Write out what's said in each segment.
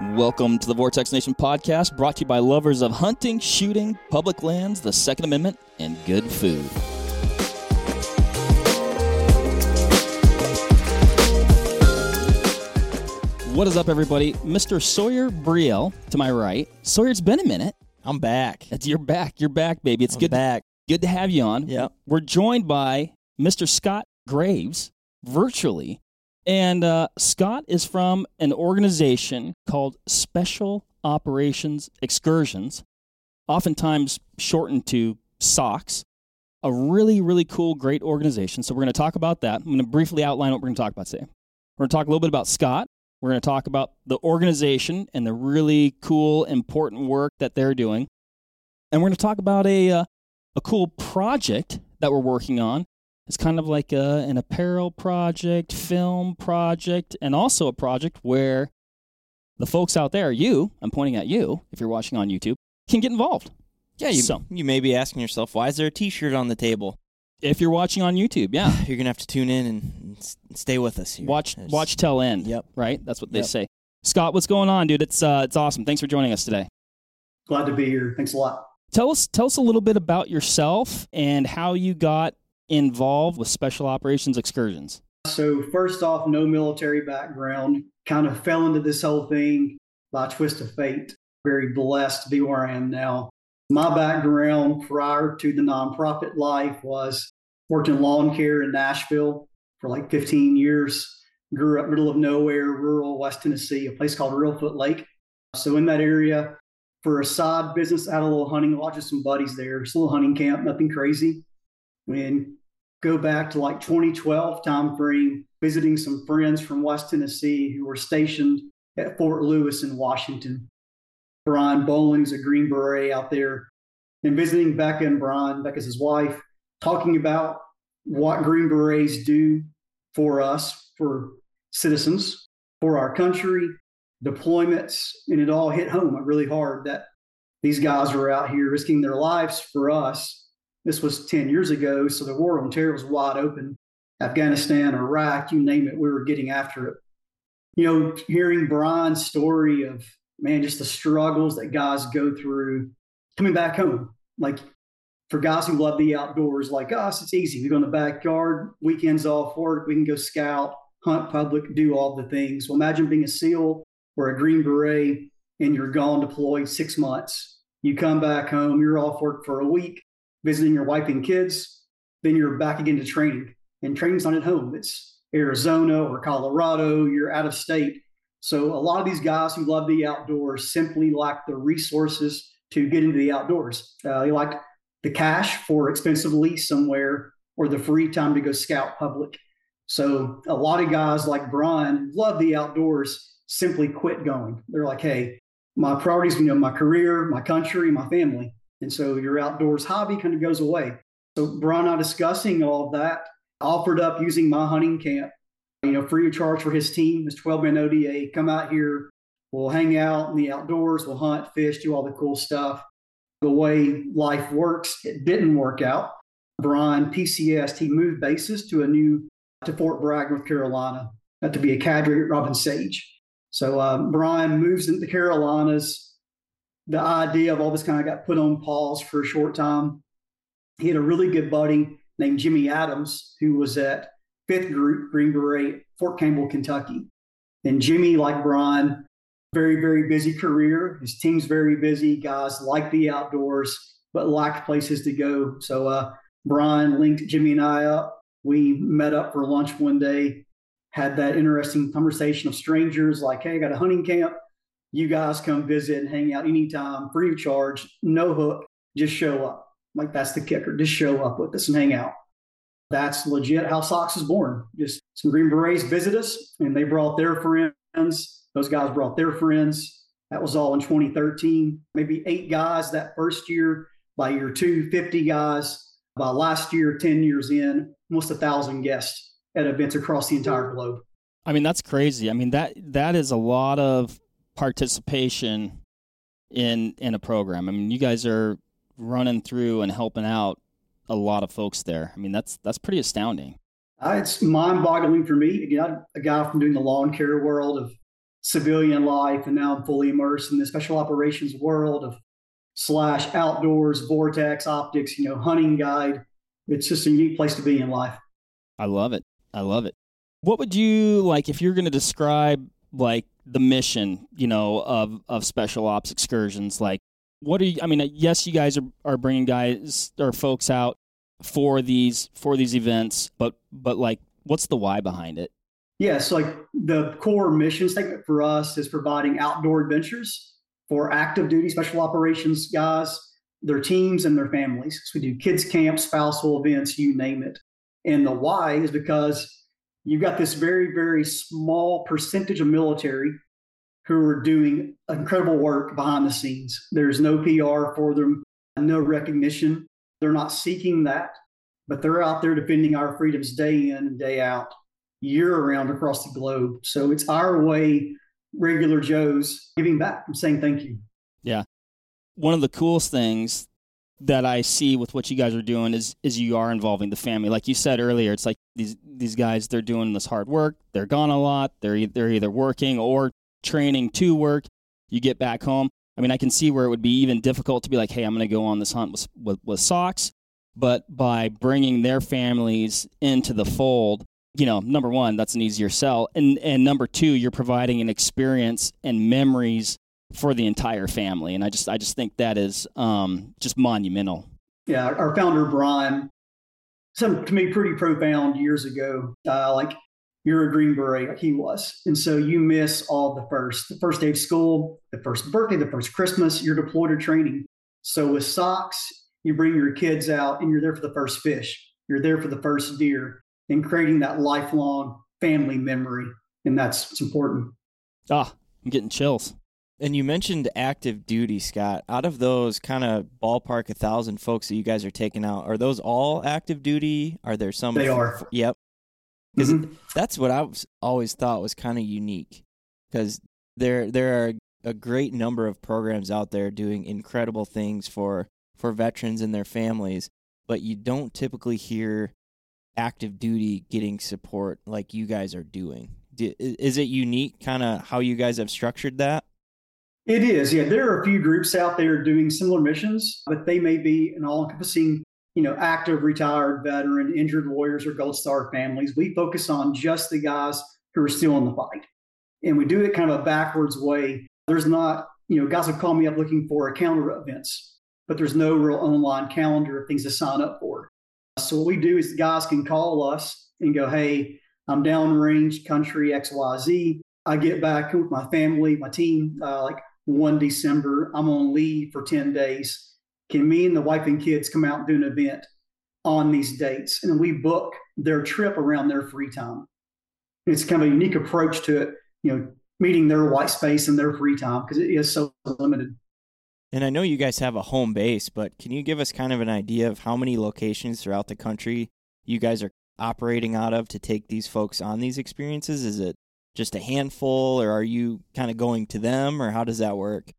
Welcome to the Vortex Nation podcast, brought to you by lovers of hunting, shooting, public lands, the Second Amendment, and good food. What is up, everybody? Mr. Sawyer Brielle to my right. Sawyer, it's been a minute. I'm back. It's, you're back. You're back, baby. It's I'm good. back. Good to have you on. Yeah. We're joined by Mr. Scott Graves virtually. And uh, Scott is from an organization called Special Operations Xcursions, oftentimes shortened to SOX. A really, really cool, great organization. So we're going to talk about that. I'm going to briefly outline what we're going to talk about today. We're going to talk a little bit about Scott. We're going to talk about the organization and the really cool, important work that they're doing. And we're going to talk about a, uh, a cool project that we're working on. It's kind of like a, an apparel project, film project, and also a project where the folks out there, you, I'm pointing at you if you're watching on YouTube, can get involved. Yeah, you, So- you may be asking yourself, why is there a T-shirt on the table? If you're watching on YouTube, yeah. You're gonna have to tune in and, and s- stay with us here. Watch There's- watch till end. Yep. Right? That's what they Yep. say. Scott, what's going on, dude? It's uh it's awesome. Thanks for joining us today. Glad to be here. Thanks a lot. Tell us tell us a little bit about yourself and how you got involved with special operations Xcursions. So, first off, no military background. Kind of fell into this whole thing by twist of fate. Very blessed to be where I am now. My background prior to the nonprofit life was worked in lawn care in Nashville for like 15 years. Grew up middle of nowhere, rural West Tennessee, a place called Reelfoot Lake. So in that area, for a side business, I had a little hunting lodge with some buddies there. Just a little hunting camp, nothing crazy. And go back to like 2012 time frame, visiting some friends from West Tennessee who were stationed at Fort Lewis in Washington. Brian Bowling's a Green Beret out there, and visiting Becca and Brian, Becca's his wife, talking about what Green Berets do for us, for citizens, for our country, deployments, and it all hit home really hard that these guys were out here risking their lives for us. This was 10 years ago, so the war on terror was wide open. Afghanistan, Iraq, you name it, we were getting after it. You know, hearing Brian's story of, man, just the struggles that guys go through coming back home. Like for guys who love the outdoors like us, it's easy. We go in the backyard, weekends off work, we can go scout, hunt public, do all the things. Well, imagine being a SEAL or a Green Beret and you're gone deployed six months. You come back home, you're off work for a week, visiting your wife and kids, then you're back again to training. And training's not at home. It's Arizona or Colorado, you're out of state. So a lot of these guys who love the outdoors simply lack the resources to get into the outdoors. Uh, they lack the cash for expensive lease somewhere or the free time to go scout public. So a lot of guys like Brian love the outdoors, simply quit going. They're like, hey, my priorities, you know, my career, my country, my family. And so your outdoors hobby kind of goes away. So Brian and I discussing all of that, offered up using my hunting camp, you know, free of charge for his team, his 12 man ODA, come out here, we'll hang out in the outdoors, we'll hunt, fish, do all the cool stuff. The way life works, it didn't work out. Brian, PCS, he moved bases to a new, to Fort Bragg, North Carolina, uh, to be a cadre at Robin Sage. So um, Brian moves into the Carolinas. The idea of all this kind of got put on pause for a short time. He had a really good buddy named Jimmy Adams, who was at fifth group Green Beret, Fort Campbell, Kentucky. And Jimmy, like Brian, very, very busy career. His team's very busy. Guys like the outdoors, but lacked places to go. So uh, Brian linked Jimmy and I up. We met up for lunch one day, had that interesting conversation of strangers like, hey, I got a hunting camp. You guys come visit and hang out anytime, free of charge, no hook, just show up. Like that's the kicker. Just show up with us and hang out. That's legit how SOX is born. Just some Green Berets visit us and they brought their friends. Those guys brought their friends. That was all in 2013. Maybe eight guys that first year. By year two, 50 guys. By last year, 10 years in, almost a thousand guests at events across the entire globe. I mean, that's crazy. I mean, that that is a lot of participation in in a program. I mean, you guys are running through and helping out a lot of folks there. I mean, that's that's pretty astounding. Uh, it's mind-boggling for me. Again, I'm a guy from doing the lawn care world of civilian life, and now I'm fully immersed in the special operations world of slash outdoors, vortex optics, you know, hunting guide. It's just a unique place to be in life. I love it. I love it. What would you like if you're going to describe like the mission, you know, of of special ops Xcursions? Like, what are you? I mean, yes, you guys are are bringing guys or folks out for these for these events, but but like, what's the why behind it? Yes, like the core mission statement for us is providing outdoor adventures for active duty special operations guys, their teams, and their families. So we do kids camps, spousal events, you name it. And the why is because you've got this very, very small percentage of military who are doing incredible work behind the scenes. There's no PR for them, no recognition. They're not seeking that, but they're out there defending our freedoms day in and day out, year around across the globe. So it's our way, regular Joes, giving back and saying thank you. Yeah. One of the coolest things that I see with what you guys are doing is is you are involving the family. Like you said earlier, it's like these these guys they're doing this hard work. They're gone a lot. They're they're either working or training to work. You get back home. I mean, I can see where it would be even difficult to be like, hey, I'm going to go on this hunt with, with with SOX. But by bringing their families into the fold, you know, number one, that's an easier sell, and and number two, you're providing an experience and memories for the entire family. And I just I just think that is um, just monumental. Yeah, our founder Brian, some to me pretty profound years ago. Uh, like you're a Green Beret, like he was, and so you miss all the first, the first day of school, the first birthday, the first Christmas. You're deployed or training. So with SOX, you bring your kids out, and you're there for the first fish. You're there for the first deer, and creating that lifelong family memory, and that's it's important. Ah, I'm getting chills. And you mentioned active duty, Scott. Out of those kind of ballpark a thousand folks that you guys are taking out, are those all active duty? Are there some? They are. Yep. Because mm-hmm. that's what I was, always thought was kind of unique. Because there there are a great number of programs out there doing incredible things for for veterans and their families, but you don't typically hear active duty getting support like you guys are doing. Is it unique, kind of how you guys have structured that? It is, yeah. There are a few groups out there doing similar missions, but they may be an all-encompassing, you know, active, retired, veteran, injured warriors, or Gold Star families. We focus on just the guys who are still in the fight, and we do it kind of a backwards way. There's not, you know, guys will call me up looking for a calendar events, but there's no real online calendar of things to sign up for. So what we do is the guys can call us and go, "Hey, I'm downrange, country X Y Z. I get back with my family, my team, uh, like 1 December. I'm on leave for 10 days. Can me and the wife and kids come out and do an event on these dates? And we book their trip around their free time. It's kind of a unique approach to it, you know, meeting their white space and their free time because it is so limited. And I know you guys have a home base, but can you give us kind of an idea of how many locations throughout the country you guys are operating out of to take these folks on these experiences? Is it just a handful, or are you kind of going to them, or how does that work?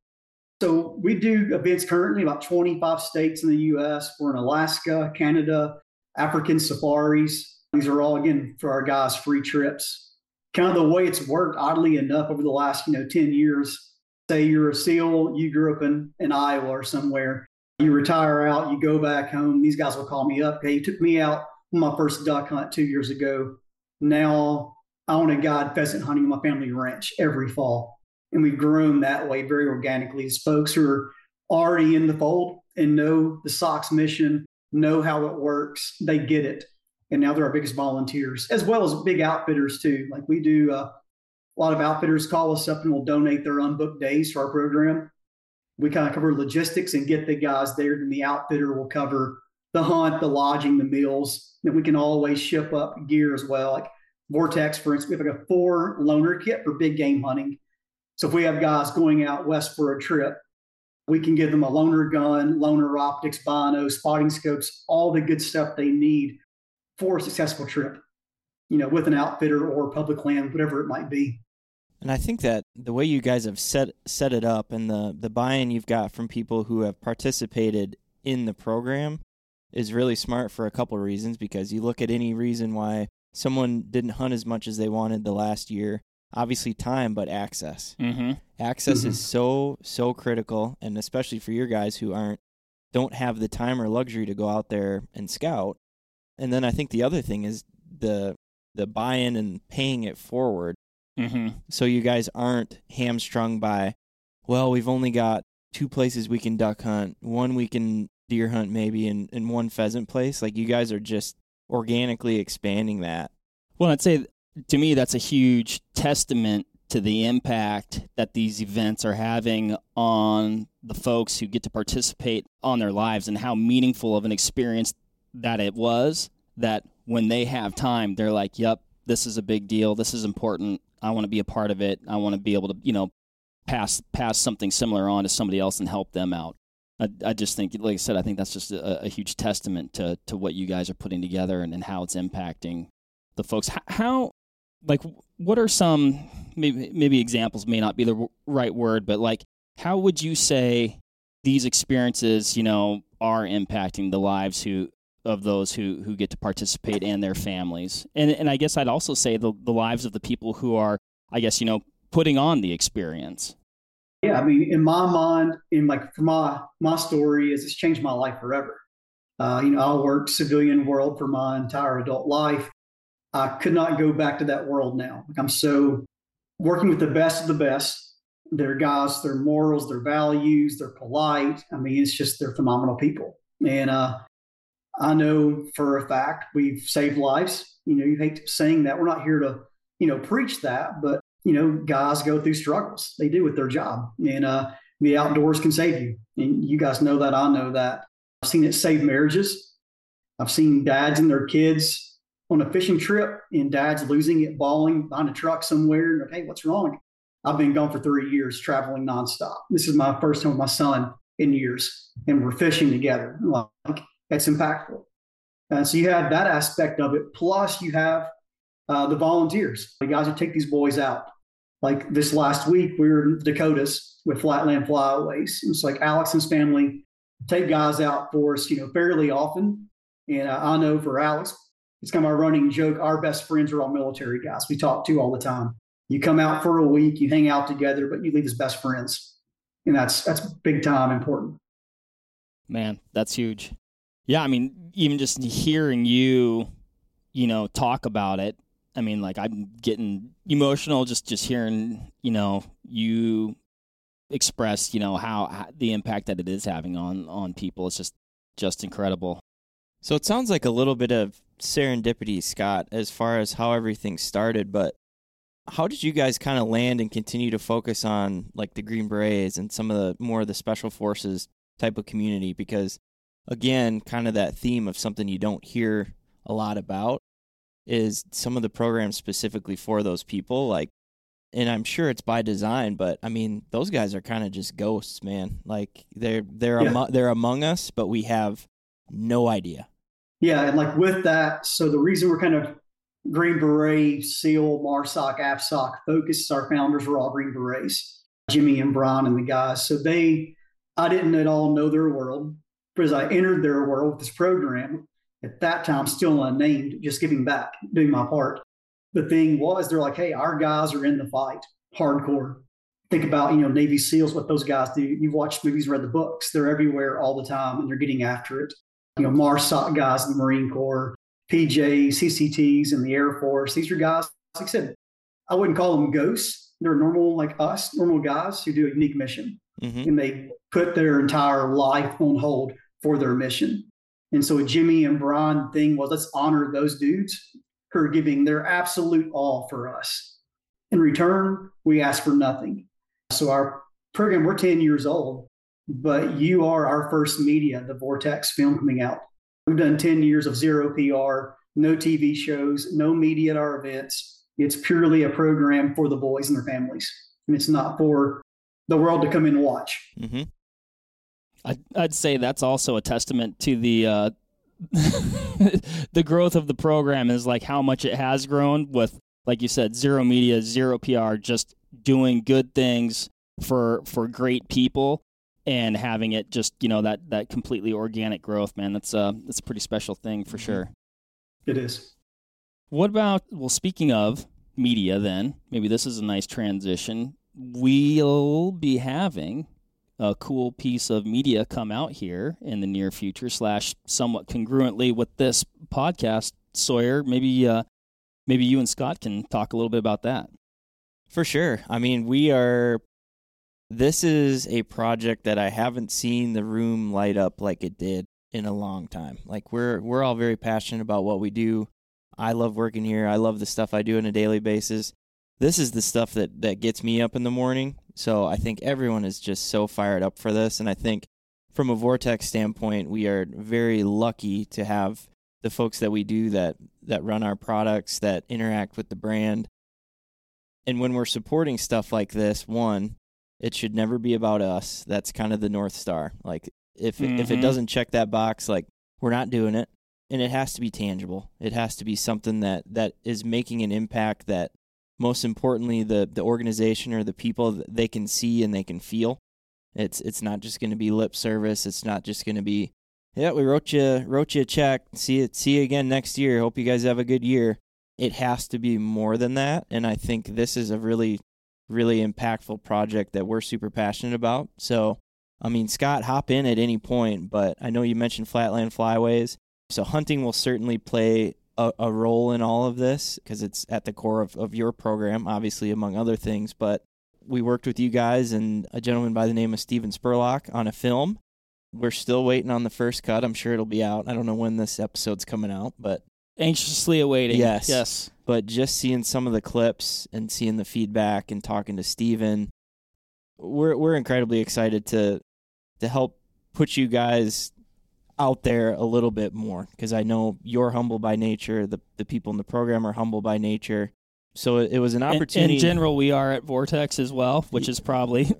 So we do events currently about 25 states in the U.S. We're in Alaska, Canada, African safaris. These are all again for our guys free trips. Kind of the way it's worked, oddly enough, over the last you know 10 years. Say you're a SEAL, you grew up in, in Iowa or somewhere. You retire out, you go back home. These guys will call me up. Hey, you took me out my first duck hunt two years ago. Now I want to guide pheasant hunting on my family ranch every fall. And we've grown that way very organically as folks who are already in the fold and know the SOX mission, know how it works, they get it. And now they're our biggest volunteers, as well as big outfitters too. Like we do, uh, a lot of outfitters call us up and will donate their unbooked days to our program. We kind of cover logistics and get the guys there, and the outfitter will cover the hunt, the lodging, the meals. And we can always ship up gear as well. Like Vortex, for instance, we have like a four loaner kit for big game hunting. So if we have guys going out west for a trip, we can give them a loaner gun, loaner optics, bino, spotting scopes, all the good stuff they need for a successful trip, you know, with an outfitter or public land, whatever it might be. And I think that the way you guys have set set it up and the the buy-in you've got from people who have participated in the program is really smart for a couple of reasons because you look at any reason why someone didn't hunt as much as they wanted the last year, obviously time, but access. Mm-hmm. Access Mhm. is so so critical, and especially for your guys who aren't don't have the time or luxury to go out there and scout. And then I think the other thing is the the buy-in and paying it forward, Mm-hmm. so you guys aren't hamstrung by, well, we've only got two places we can duck hunt, one we can deer hunt maybe, and, and one pheasant place. Like you guys are just organically expanding that. Well, I'd say to me that's a huge testament to the impact that these events are having on the folks who get to participate on their lives and how meaningful of an experience that it was that when they have time they're like, "Yep, this is a big deal. This is important. I want to be a part of it. I want to be able to, you know, pass pass something similar on to somebody else and help them out." I, I just think, like I said, I think that's just a, a huge testament to, to what you guys are putting together and, and how it's impacting the folks. How, how, like, what are some maybe maybe examples may not be the right word, but like, how would you say these experiences, you know, are impacting the lives who of those who who get to participate and their families, and and I guess I'd also say the the lives of the people who are, I guess, you know, putting on the experience. Yeah, I mean, in my mind, in like for my my story is it's changed my life forever. Uh, you know, I worked civilian world for my entire adult life. I could not go back to that world now. Like I'm so working with the best of the best. Their guys, their morals, their values, they're polite. I mean, it's just they're phenomenal people. And uh, I know for a fact we've saved lives. You know, you hate saying that. We're not here to, you know, preach that, but you know, guys go through struggles. They do with their job, and uh, the outdoors can save you. And you guys know that. I know that. I've seen it save marriages. I've seen dads and their kids on a fishing trip, and dads losing it, bawling behind a truck somewhere. And hey, what's wrong? I've been gone for three years, traveling nonstop. This is my first time with my son in years, and we're fishing together. Like that's impactful. And so you have that aspect of it. Plus, you have uh, the volunteers, the guys who take these boys out. Like this last week, we were in Dakotas with Flatland Flyways. It's like Alex and his family take guys out for us, you know, fairly often. And uh, I know for Alex, it's kind of a running joke. Our best friends are all military guys. We talk to all the time. You come out for a week, you hang out together, but you leave as best friends, and that's that's big time important. Man, that's huge. Yeah, I mean, even just hearing you, you know, talk about it. I mean, like I'm getting emotional just just hearing, you know, you express, you know, how, how the impact that it is having on on people. It's just just incredible. So it sounds like a little bit of serendipity, Scott, as far as how everything started. But how did you guys kind of land and continue to focus on like the Green Berets and some of the more of the special forces type of community? Because again, kind of that theme of something you don't hear a lot about is some of the programs specifically for those people. Like, and I'm sure it's by design, but I mean, those guys are kind of just ghosts, man. Like they're they're Yeah. amo- they're among us, but we have no idea. Yeah, and like with that, so the reason we're kind of Green Beret, SEAL, MARSOC, AFSOC focused, our founders were all Green Berets, Jimmy and Brian and the guys. So they, I didn't at all know their world, but as I entered their world with this program, at that time still unnamed, just giving back, doing my part. The thing was, they're like, hey, our guys are in the fight, hardcore. Think about, you know, Navy SEALs, what those guys do. You've watched movies, read the books. They're everywhere all the time and they're getting after it. You know, MARSOC guys in the Marine Corps, PJs, CCTs in the Air Force. These are guys, like I said, I wouldn't call them ghosts. They're normal, like us, normal guys who do a unique mission hmm and they put their entire life on hold for their mission. And so, Jimmy and Brian thing was let's honor those dudes who are giving their absolute all for us. In return, we ask for nothing. So, our program, we're 10 years old, but you are our first media, the Vortex film coming out. We've done 10 years of zero PR, no TV shows, no media at our events. It's purely a program for the boys and their families. And it's not for the world to come in and watch. hmm I'd, I'd say that's also a testament to the uh, the growth of the program is like how much it has grown with, like you said, zero media, zero PR, just doing good things for for great people and having it just you know that that completely organic growth. Man, that's uh that's a pretty special thing for Mhm. sure. It is. What about well? Speaking of media, then maybe this is a nice transition. We'll be having a cool piece of media come out here in the near future, slash somewhat congruently with this podcast. Sawyer, maybe uh, maybe you and Scott can talk a little bit about that. For sure. I mean, we are. This is a project that I haven't seen the room light up like it did in a long time. Like we're we're all very passionate about what we do. I love working here. I love the stuff I do on a daily basis. This is the stuff that that gets me up in the morning. So I think everyone is just so fired up for this and I think from a Vortex standpoint, we are very lucky to have the folks that we do that that run our products, that interact with the brand. And when we're supporting stuff like this, one, it should never be about us. That's kind of the north star. Like if mm-hmm. if it mm-hmm. doesn't check that box, like we're not doing it, and it has to be tangible. It has to be something that that is making an impact. That most importantly, the the organization or the people they can see and they can feel. It's it's not just going to be lip service. It's not just going to be, yeah, we wrote you wrote you a check. See it. See you again next year. Hope you guys have a good year. It has to be more than that, and I think this is a really really impactful project that we're super passionate about. So I mean, Scott, hop in at any point, but I know you mentioned Flatland Flyways. So hunting will certainly play a, a role in all of this because it's at the core of, of your program, obviously, among other things. But we worked with you guys and a gentleman by the name of Steven Spurlock on a film. We're still waiting on the first cut. I'm sure it'll be out. I don't know when this episode's coming out, but anxiously awaiting. Yes. Yes. But just seeing some of the clips and seeing the feedback and talking to Steven, we're we're incredibly excited to to help put you guys out there a little bit more because I know you're humble by nature. The the people in the program are humble by nature. So it, it was an opportunity. In, in, general, we are at Vortex as well, which is probably.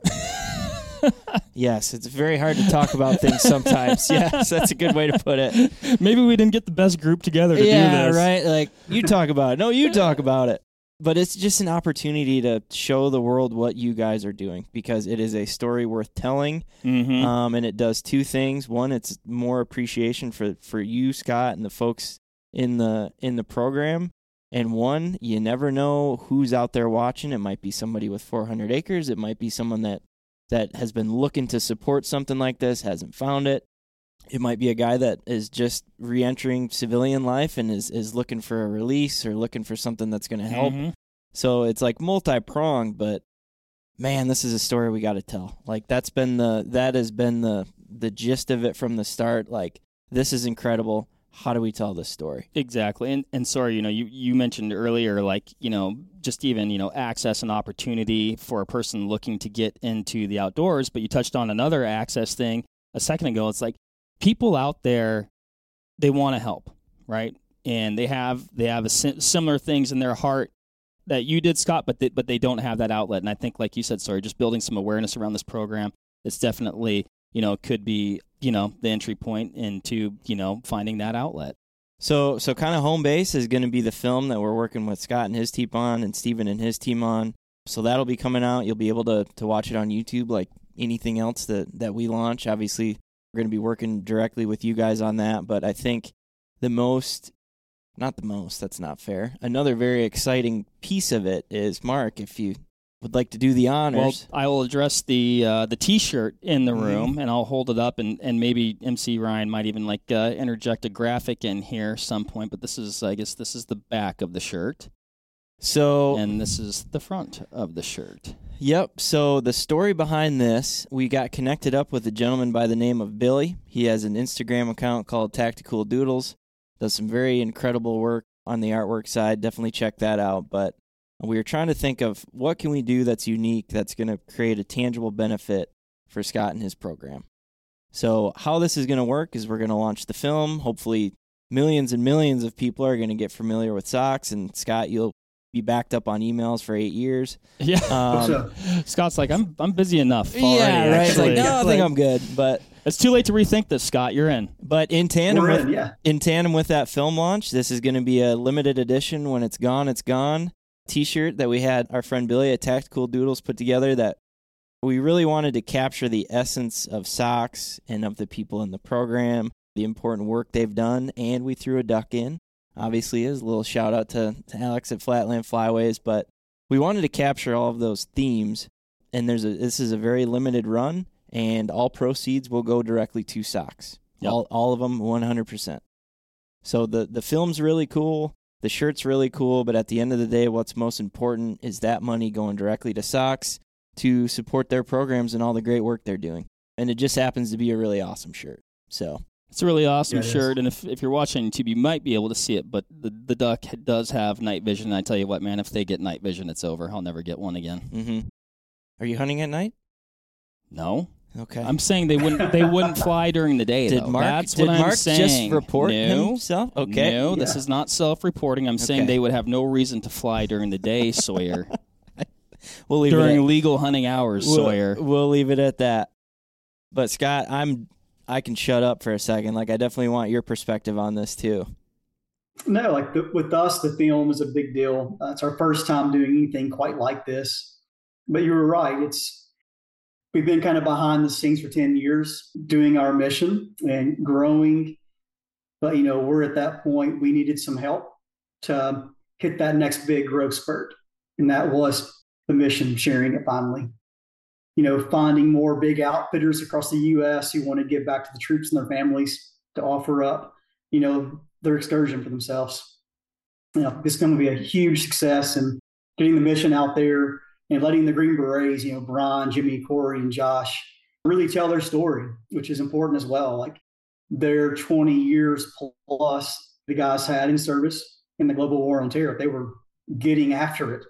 yes, it's very hard to talk about things sometimes. yes, that's a good way to put it. Maybe we didn't get the best group together to yeah, do this. right. Like you talk about it. No, you talk about it but it's just an opportunity to show the world what you guys are doing because it is a story worth telling. Mm-hmm. um, and it does two things. One it's more appreciation for, for you scott and the folks in the in the program. And one you never know who's out there watching. It might be somebody with 400 acres. It might be someone that that has been looking to support something like this hasn't found it it might be a guy that is just re-entering civilian life and is, is looking for a release or looking for something that's going to help. Mm-hmm. So it's like multi-pronged, but man, this is a story we got to tell. Like that's been the that has been the the gist of it from the start. Like this is incredible. How do we tell this story? Exactly. And and sorry, you know, you you mentioned earlier like, you know, just even, you know, access and opportunity for a person looking to get into the outdoors, but you touched on another access thing a second ago. It's like people out there they want to help, right? And they have they have a similar things in their heart that you did, Scott, but they, but they don't have that outlet. And I think, like you said, sorry, just building some awareness around this program, it's definitely you know could be you know the entry point into you know finding that outlet. So so kind of home base is going to be the film that we're working with Scott and his team on, and Steven and his team on. So that'll be coming out. You'll be able to to watch it on YouTube, like anything else that that we launch. Obviously, going to be working directly with you guys on that. But I think the most, not the most, that's not fair. Another very exciting piece of it is Mark, if you would like to do the honors. Well, I will address the uh, the T-shirt in the mm-hmm. room, and I'll hold it up, and, and maybe MC Ryan might even like uh, interject a graphic in here some point. But this is, I guess, this is the back of the shirt. So, and this is the front of the shirt. Yep. So the story behind this, we got connected up with a gentleman by the name of Billy. He has an Instagram account called Tactical Doodles. Does some very incredible work on the artwork side. Definitely check that out. But we were trying to think of what can we do that's unique that's going to create a tangible benefit for Scott and his program. So how this is going to work is we're going to launch the film. Hopefully, millions and millions of people are going to get familiar with SOX. And Scott, you'll be backed up on emails for eight years. Yeah. Um, Scott's like, I'm I'm busy enough. Already, yeah, right. It's like, no, I think I'm good. But it's too late to rethink this, Scott. You're in. But in tandem We're with in, yeah. in tandem with that film launch, this is going to be a limited edition. When it's gone, it's gone. T-shirt that we had our friend Billy at Tactical Doodles put together that we really wanted to capture the essence of SOX and of the people in the program, the important work they've done, and we threw a duck in obviously is. A little shout out to, to Alex at Flatland Flyways, but we wanted to capture all of those themes. And there's a this is a very limited run, and all proceeds will go directly to SOX. Yep. All all of them, one hundred percent. So the the film's really cool. The shirt's really cool, but at the end of the day, what's most important is that money going directly to SOX to support their programs and all the great work they're doing. And it just happens to be a really awesome shirt. So It's a really awesome Yeah, it is. shirt, and if, if you're watching YouTube, you might be able to see it. But the the duck does have night vision. And I tell you what, man, if they get night vision, it's over. I'll never get one again. hmm Are you hunting at night? No, Okay. I'm saying they wouldn't they wouldn't fly during the day. did though. Mark That's did what I'm Mark saying. just report no, himself? Okay. No, this is not self-reporting. I'm saying Okay. they would have no reason to fly during the day, Sawyer. We'll leave during it at, legal hunting hours, we'll, Sawyer. we'll leave it at that. But Scott, I'm I can shut up for a second. Like I definitely want your perspective on this too. No, like the, with us, the film is a big deal. Uh, it's our first time doing anything quite like this. But you were right. It's we've been kind of behind the scenes for ten years doing our mission and growing. But you know, we're at that point. We needed some help to hit that next big growth spurt, and that was the mission, sharing it finally. You know, finding more big outfitters across the U.S. who want to give back to the troops and their families to offer up, you know, their excursion for themselves. You know, it's going to be a huge success and getting the mission out there and letting the Green Berets, you know, Brian, Jimmy, Corey, and Josh really tell their story, which is important as well. Like their 20 years plus the guys had in service in the global war on terror, they were getting after it,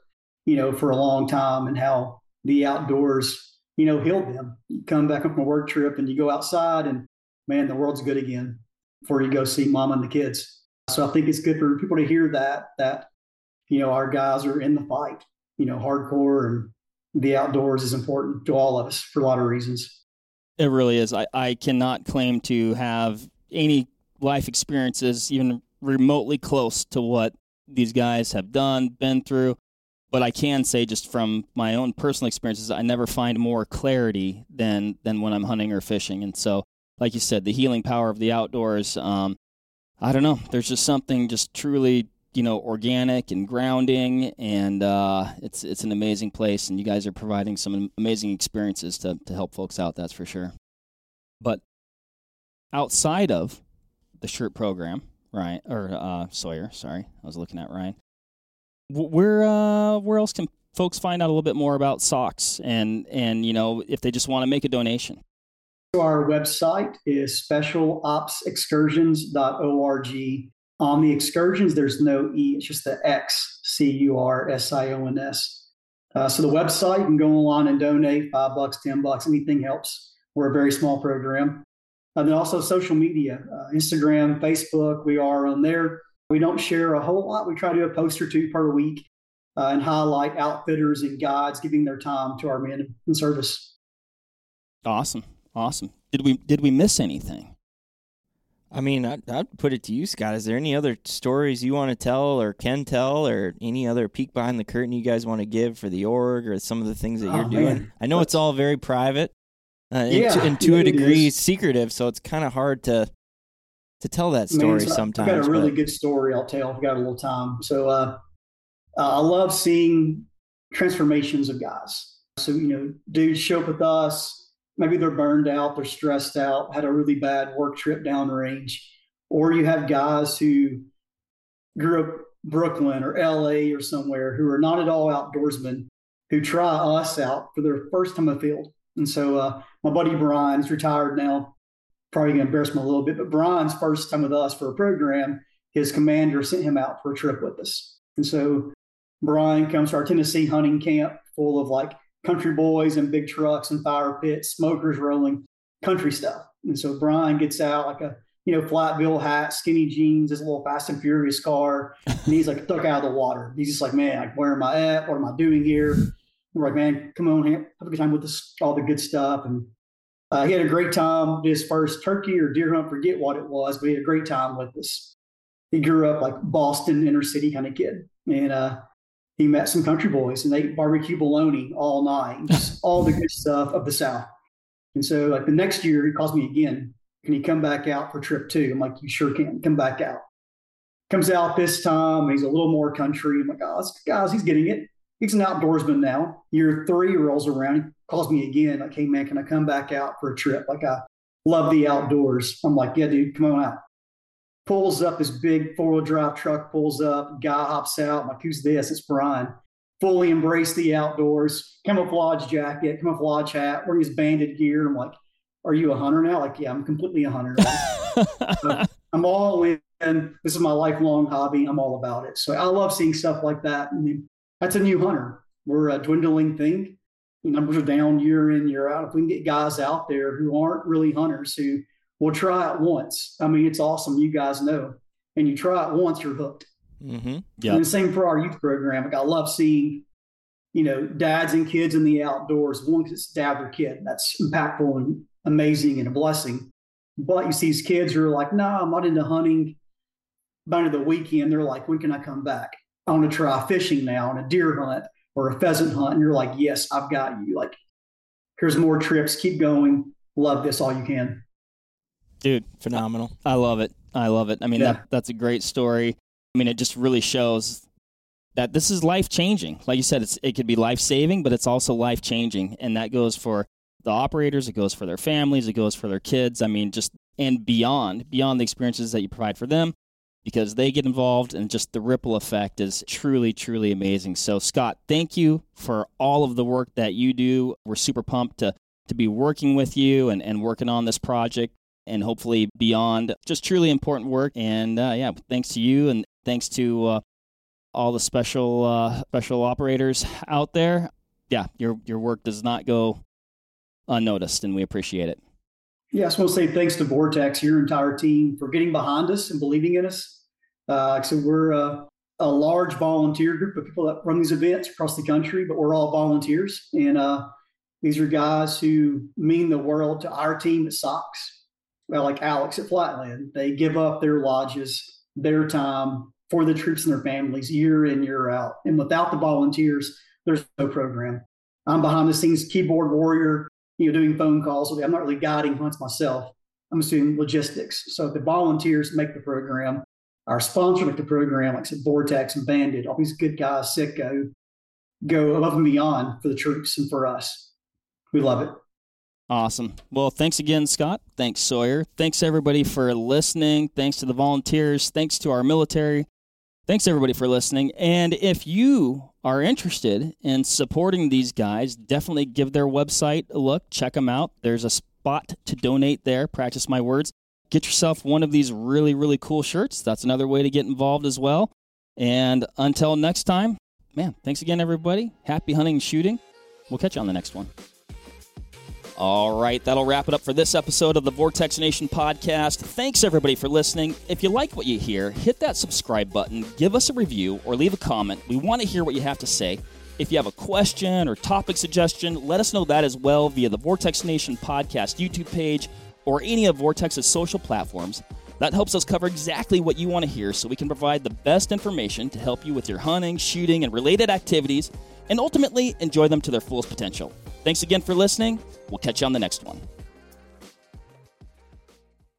you know, for a long time and how the outdoors, you know, healed them. You come back from a work trip and you go outside and man, the world's good again before you go see mom and the kids. So I think it's good for people to hear that, that, you know, our guys are in the fight, you know, hardcore and the outdoors is important to all of us for a lot of reasons. It really is. I, I cannot claim to have any life experiences even remotely close to what these guys have done, been through. But I can say just from my own personal experiences, I never find more clarity than than when I'm hunting or fishing. And so, like you said, the healing power of the outdoors. Um, I don't know. There's just something just truly, you know, organic and grounding, and uh, it's it's an amazing place. And you guys are providing some amazing experiences to to help folks out. That's for sure. But outside of the shirt program, Ryan or uh, Sawyer, sorry, I was looking at Ryan. Wh- Where uh, where else can folks find out a little bit more about SOX and and you know if they just want to make a donation? So our website is specialopsexcursions.org. On the excursions, there's no E, it's just the X, C U R S I O N S. Uh, so the website, you can go online and donate five bucks, 10 bucks, anything helps. We're a very small program. And then also social media, uh, Instagram, Facebook, we are on there. We don't share a whole lot. We try to do a post or two per week uh, and highlight outfitters and guides giving their time to our men in service. Awesome, awesome. Did we did we miss anything? I mean, I'd, I'd put it to you, Scott. Is there any other stories you want to tell or can tell or any other peek behind the curtain you guys want to give for the org or some of the things that you're Oh, doing? man. I know it's all very private uh, and, Yeah, to, and to yeah, a degree secretive, so it's kind of hard to to tell that story so sometimes. I've got a really but- good story I'll tell. I've got a little time. So uh, uh, I love seeing transformations of guys. So, you know, dudes show up with us. Maybe they're burned out, they're stressed out, had a really bad work trip downrange. Or you have guys who grew up Brooklyn or LA or somewhere who are not at all outdoorsmen who try us out for their first time afield. And so uh, my buddy Brian's retired now, probably going to embarrass him a little bit, but Brian's first time with us for a program, his commander sent him out for a trip with us. And so Brian comes to our Tennessee hunting camp full of like country boys and big trucks and fire pits, smokers rolling, country stuff. And so Brian gets out like a you know flat bill hat, skinny jeans, his little Fast and Furious car, and he's like stuck out of the water. He's just like, man, like where am I at? What am I doing here? We're like, man, come on, have a good time with this, all the good stuff. And uh, he had a great time. His first turkey or deer hunt, forget what it was, but he had a great time with us. He grew up like Boston inner city kind of kid, and uh, he met some country boys and they ate barbecue bologna all night, just all the good stuff of the South. And so, like the next year, he calls me again. Can he come back out for trip two? I'm like, you sure can. Come back out. Comes out this time. He's a little more country. I'm like, oh, guys, he's getting it. He's an outdoorsman now. Year three rolls around. Calls me again. Like, hey, man, can I come back out for a trip? Like, I love the outdoors. I'm like, yeah, dude, come on out. Pulls up this big four wheel drive truck, pulls up. Guy hops out. I'm like, who's this? It's Brian. Fully embrace the outdoors. Camouflage jacket, camouflage hat, wearing his banded gear. I'm like, are you a hunter now? Like, yeah, I'm completely a hunter. I'm all in. This is my lifelong hobby. I'm all about it. So I love seeing stuff like that. I mean, that's a new hunter. We're a dwindling thing. Numbers are down year in, year out. If we can get guys out there who aren't really hunters who will try it once, I mean, it's awesome. You guys know. And you try it once, you're hooked. Mm-hmm. Yeah. And the same for our youth program. Like I love seeing, you know, dads and kids in the outdoors. One, because it's dad or kid. That's impactful and amazing and a blessing. But you see these kids who are like, no, nah, I'm not into hunting. By the weekend, they're like, when can I come back? I want to try fishing now on a deer hunt or a pheasant hunt. And you're like, yes, I've got you. Like, here's more trips. Keep going. Love this all you can. Dude, phenomenal. I love it. I love it. I mean, yeah. that, that's a great story. I mean, it just really shows that this is life changing. Like you said, it's it could be life saving, but it's also life changing, and that goes for the operators, it goes for their families, it goes for their kids. I mean, just and beyond, beyond the experiences that you provide for them, because they get involved, and just the ripple effect is truly, truly amazing. So, Scott, thank you for all of the work that you do. We're super pumped to to be working with you and, and working on this project and hopefully beyond just truly important work. And uh, yeah, thanks to you and thanks to uh, all the special uh, special operators out there. Yeah, your your work does not go unnoticed, and we appreciate it. Yeah, I just want to say thanks to Vortex, your entire team, for getting behind us and believing in us. Uh, said, we're a, a, large volunteer group of people that run these events across the country, but we're all volunteers. And uh, these are guys who mean the world to our team at SOX. Well, like Alex at Flatland, they give up their lodges, their time for the troops and their families year in, year out. And without the volunteers, there's no program. I'm behind the scenes keyboard warrior, you know, doing phone calls. I'm not really guiding hunts myself. I'm doing logistics. So the volunteers make the program. Our sponsor make the program, like I said, Vortex and Banded, all these good guys, Sitka, go above and beyond for the troops and for us. We love it. Awesome. Well, thanks again, Scott. Thanks, Sawyer. Thanks, everybody, for listening. Thanks to the volunteers. Thanks to our military. Thanks, everybody, for listening. And if you are interested in supporting these guys, definitely give their website a look. Check them out. There's a spot to donate there. Practice my words. Get yourself one of these really, really cool shirts. That's another way to get involved as well. And until next time, man, thanks again, everybody. Happy hunting and shooting. We'll catch you on the next one. All right, that'll wrap it up for this episode of the Vortex Nation podcast. Thanks everybody for listening. If you like what you hear, hit that subscribe button, give us a review, or leave a comment. We want to hear what you have to say. If you have a question or topic suggestion, let us know that as well via the Vortex Nation podcast YouTube page or any of Vortex's social platforms. That helps us cover exactly what you want to hear so we can provide the best information to help you with your hunting, shooting, and related activities and ultimately enjoy them to their fullest potential. Thanks again for listening. We'll catch you on the next one.